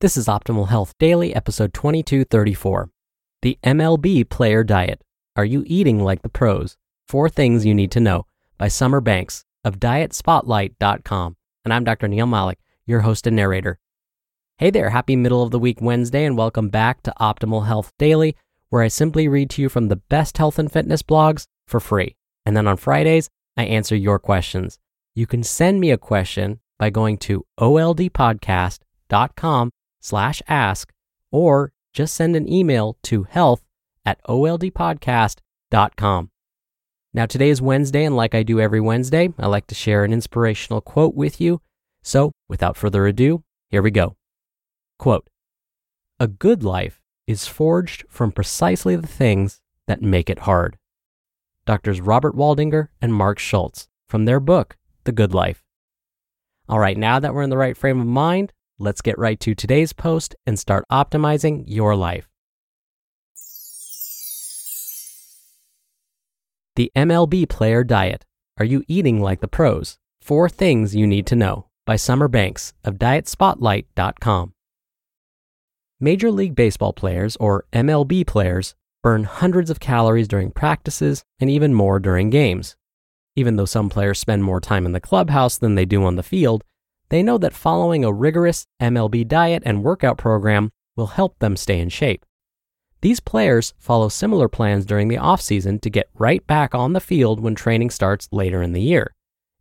This is Optimal Health Daily, episode 2234. The MLB Player Diet. Are you eating like the pros? Four things you need to know by Summer Banks of DietSpotlight.com. And I'm Dr. Neal Malik, your host and narrator. Hey there, happy middle of the week Wednesday, and welcome back to Optimal Health Daily, where I simply read to you from the best health and fitness blogs for free. And then on Fridays, I answer your questions. You can send me a question by going to oldpodcast.com slash ask or just send an email to health at oldpodcast.com. Now, today is Wednesday, and like I do every Wednesday, I like to share an inspirational quote with you. So, without further ado, here we go. Quote A good life is forged from precisely the things that make it hard. Doctors Robert Waldinger and Marc Schulz from their book, The Good Life. All right, now that we're in the right frame of mind, Let's get right to today's post and start optimizing your life. The MLB Player Diet. Are you eating like the pros? Four things you need to know by Summer Banks of DietSpotlight.com. Major League Baseball players, or MLB players, burn hundreds of calories during practices and even more during games. Even though some players spend more time in the clubhouse than they do on the field, they know that following a rigorous MLB diet and workout program will help them stay in shape. These players follow similar plans during the offseason to get right back on the field when training starts later in the year.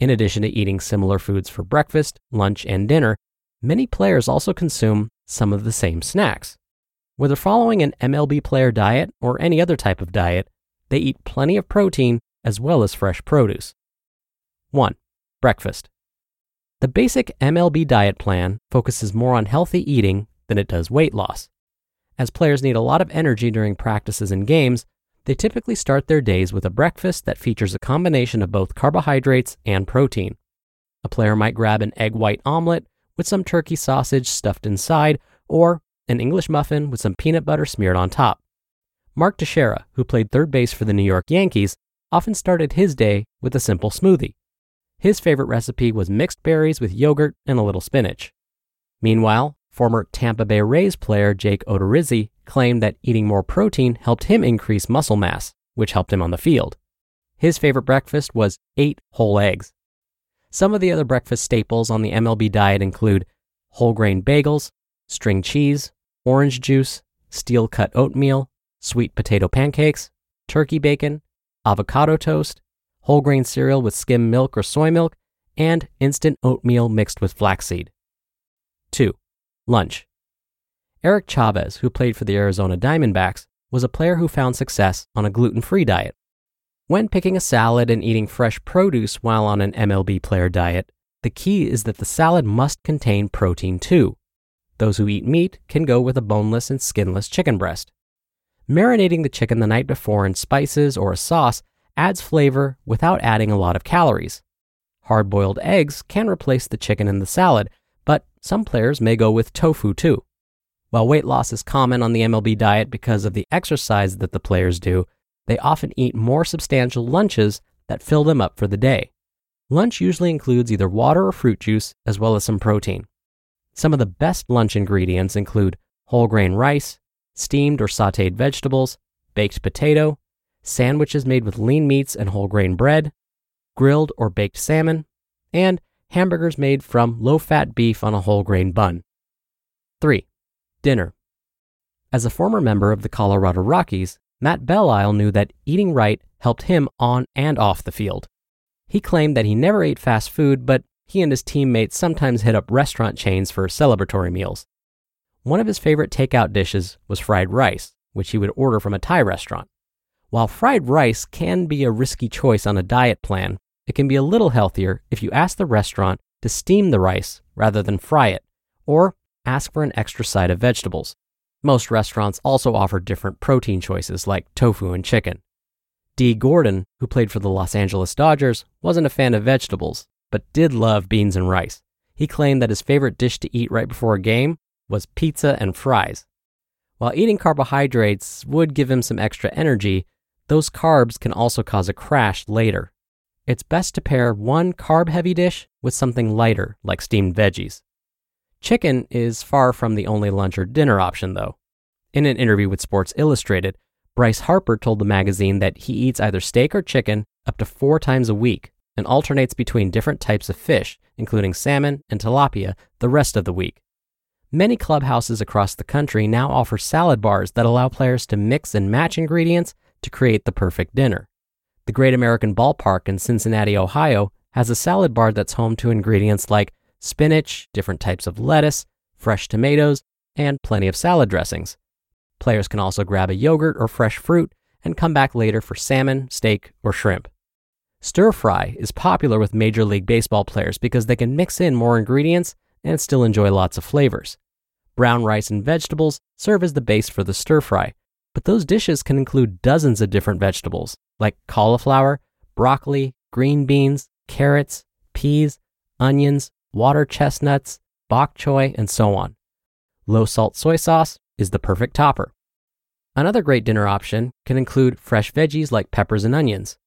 In addition to eating similar foods for breakfast, lunch, and dinner, many players also consume some of the same snacks. Whether following an MLB player diet or any other type of diet, they eat plenty of protein as well as fresh produce. 1. Breakfast. The basic MLB diet plan focuses more on healthy eating than it does weight loss. As players need a lot of energy during practices and games, they typically start their days with a breakfast that features a combination of both carbohydrates and protein. A player might grab an egg white omelet with some turkey sausage stuffed inside, or an English muffin with some peanut butter smeared on top. Mark Teixeira, who played third base for the New York Yankees, often started his day with a simple smoothie. His favorite recipe was mixed berries with yogurt and a little spinach. Meanwhile, former Tampa Bay Rays player Jake Odorizzi claimed that eating more protein helped him increase muscle mass, which helped him on the field. His favorite breakfast was eight whole eggs. Some of the other breakfast staples on the MLB diet include whole grain bagels, string cheese, orange juice, steel cut oatmeal, sweet potato pancakes, turkey bacon, avocado toast, whole grain cereal with skim milk or soy milk, and instant oatmeal mixed with flaxseed. 2. Lunch. Eric Chavez, who played for the Arizona Diamondbacks, was a player who found success on a gluten free diet. When picking a salad and eating fresh produce while on an MLB player diet, the key is that the salad must contain protein too. Those who eat meat can go with a boneless and skinless chicken breast. Marinating the chicken the night before in spices or a sauce adds flavor without adding a lot of calories. Hard boiled eggs can replace the chicken in the salad, but some players may go with tofu too. While weight loss is common on the MLB diet because of the exercise that the players do, they often eat more substantial lunches that fill them up for the day. Lunch usually includes either water or fruit juice, as well as some protein. Some of the best lunch ingredients include whole grain rice, steamed or sauteed vegetables, baked potato, sandwiches made with lean meats and whole grain bread, grilled or baked salmon, and hamburgers made from low fat beef on a whole grain bun. 3. Dinner. As a former member of the Colorado Rockies, Matt Belisle knew that eating right helped him on and off the field. He claimed that he never ate fast food, but he and his teammates sometimes hit up restaurant chains for celebratory meals. One of his favorite takeout dishes was fried rice, which he would order from a Thai restaurant. While fried rice can be a risky choice on a diet plan, it can be a little healthier if you ask the restaurant to steam the rice rather than fry it, or ask for an extra side of vegetables. Most restaurants also offer different protein choices like tofu and chicken. Dee Gordon, who played for the Los Angeles Dodgers, wasn't a fan of vegetables, but did love beans and rice. He claimed that his favorite dish to eat right before a game was pizza and fries. While eating carbohydrates would give him some extra energy, those carbs can also cause a crash later. It's best to pair one carb heavy dish with something lighter, like steamed veggies. Chicken is far from the only lunch or dinner option, though. In an interview with Sports Illustrated, Bryce Harper told the magazine that he eats either steak or chicken up to four times a week and alternates between different types of fish, including salmon and tilapia, the rest of the week. Many clubhouses across the country now offer salad bars that allow players to mix and match ingredients to create the perfect dinner. The Great American Ballpark in Cincinnati, Ohio, has a salad bar that's home to ingredients like spinach, different types of lettuce, fresh tomatoes, and plenty of salad dressings. Players can also grab a yogurt or fresh fruit and come back later for salmon, steak, or shrimp. Stir fry is popular with Major League Baseball players because they can mix in more ingredients and still enjoy lots of flavors. Brown rice and vegetables serve as the base for the stir fry, but those dishes can include dozens of different vegetables like cauliflower, broccoli, green beans, carrots, peas, onions, water chestnuts, bok choy, and so on. Low salt soy sauce is the perfect topper. Another great dinner option can include fresh veggies like peppers and onions.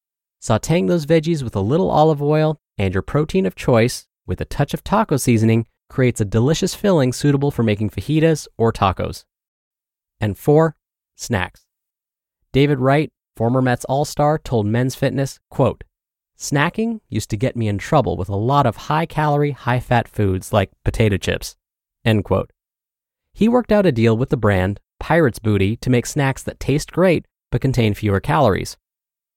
Sauteing those veggies with a little olive oil and your protein of choice with a touch of taco seasoning creates a delicious filling suitable for making fajitas or tacos. And four, snacks. David Wright, former Mets All-Star, told Men's Fitness, quote, Snacking used to get me in trouble with a lot of high calorie, high fat foods like potato chips. End quote. He worked out a deal with the brand, Pirate's Booty, to make snacks that taste great but contain fewer calories.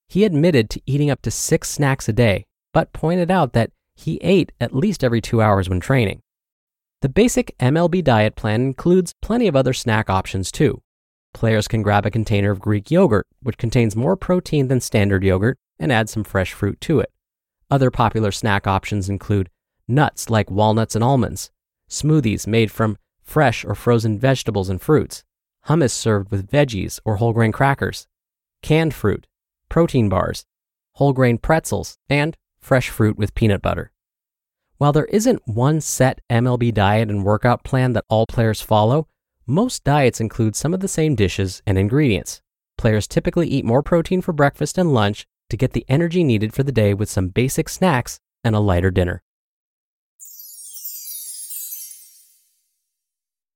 He admitted to eating up to six snacks a day, but pointed out that he ate at least every two hours when training. The basic MLB diet plan includes plenty of other snack options too. Players can grab a container of Greek yogurt, which contains more protein than standard yogurt, and add some fresh fruit to it. Other popular snack options include nuts like walnuts and almonds, smoothies made from fresh or frozen vegetables and fruits, hummus served with veggies or whole grain crackers, canned fruit, protein bars, whole grain pretzels, and fresh fruit with peanut butter. While there isn't one set MLB diet and workout plan that all players follow, most diets include some of the same dishes and ingredients. Players typically eat more protein for breakfast and lunch to get the energy needed for the day with some basic snacks and a lighter dinner.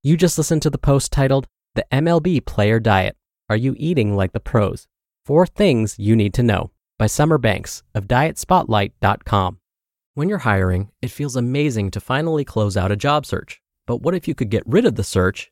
You just listened to the post titled, The MLB Player Diet Are You Eating Like the Pros? Four Things You Need to Know by Summer Banks of DietSpotlight.com. When you're hiring, it feels amazing to finally close out a job search. But what if you could get rid of the search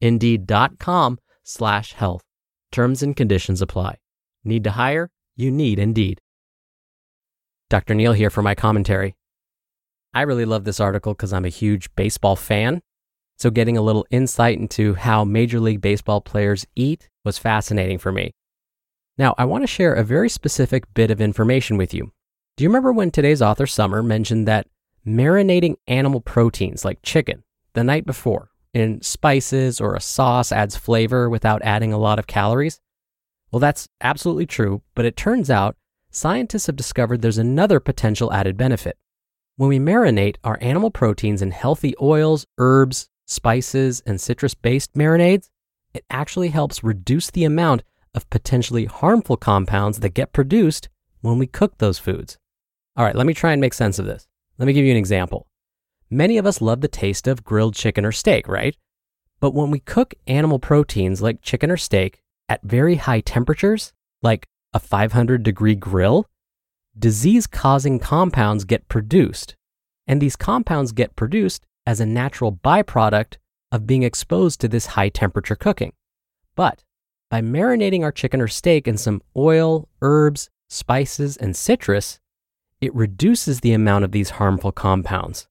Indeed.com slash health. Terms and conditions apply. Need to hire? You need Indeed. Dr. Neal here for my commentary. I really love this article because I'm a huge baseball fan. So, getting a little insight into how Major League Baseball players eat was fascinating for me. Now, I want to share a very specific bit of information with you. Do you remember when today's author, Summer, mentioned that marinating animal proteins like chicken the night before in spices or a sauce adds flavor without adding a lot of calories? Well, that's absolutely true, but it turns out scientists have discovered there's another potential added benefit. When we marinate our animal proteins in healthy oils, herbs, spices, and citrus based marinades, it actually helps reduce the amount of potentially harmful compounds that get produced when we cook those foods. All right, let me try and make sense of this. Let me give you an example. Many of us love the taste of grilled chicken or steak, right? But when we cook animal proteins like chicken or steak at very high temperatures, like a 500 degree grill, disease causing compounds get produced. And these compounds get produced as a natural byproduct of being exposed to this high temperature cooking. But by marinating our chicken or steak in some oil, herbs, spices, and citrus, it reduces the amount of these harmful compounds.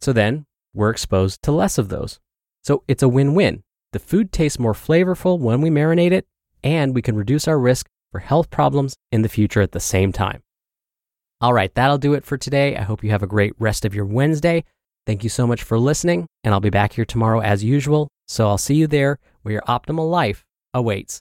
So then we're exposed to less of those. So it's a win win. The food tastes more flavorful when we marinate it, and we can reduce our risk for health problems in the future at the same time. All right, that'll do it for today. I hope you have a great rest of your Wednesday. Thank you so much for listening, and I'll be back here tomorrow as usual. So I'll see you there where your optimal life awaits.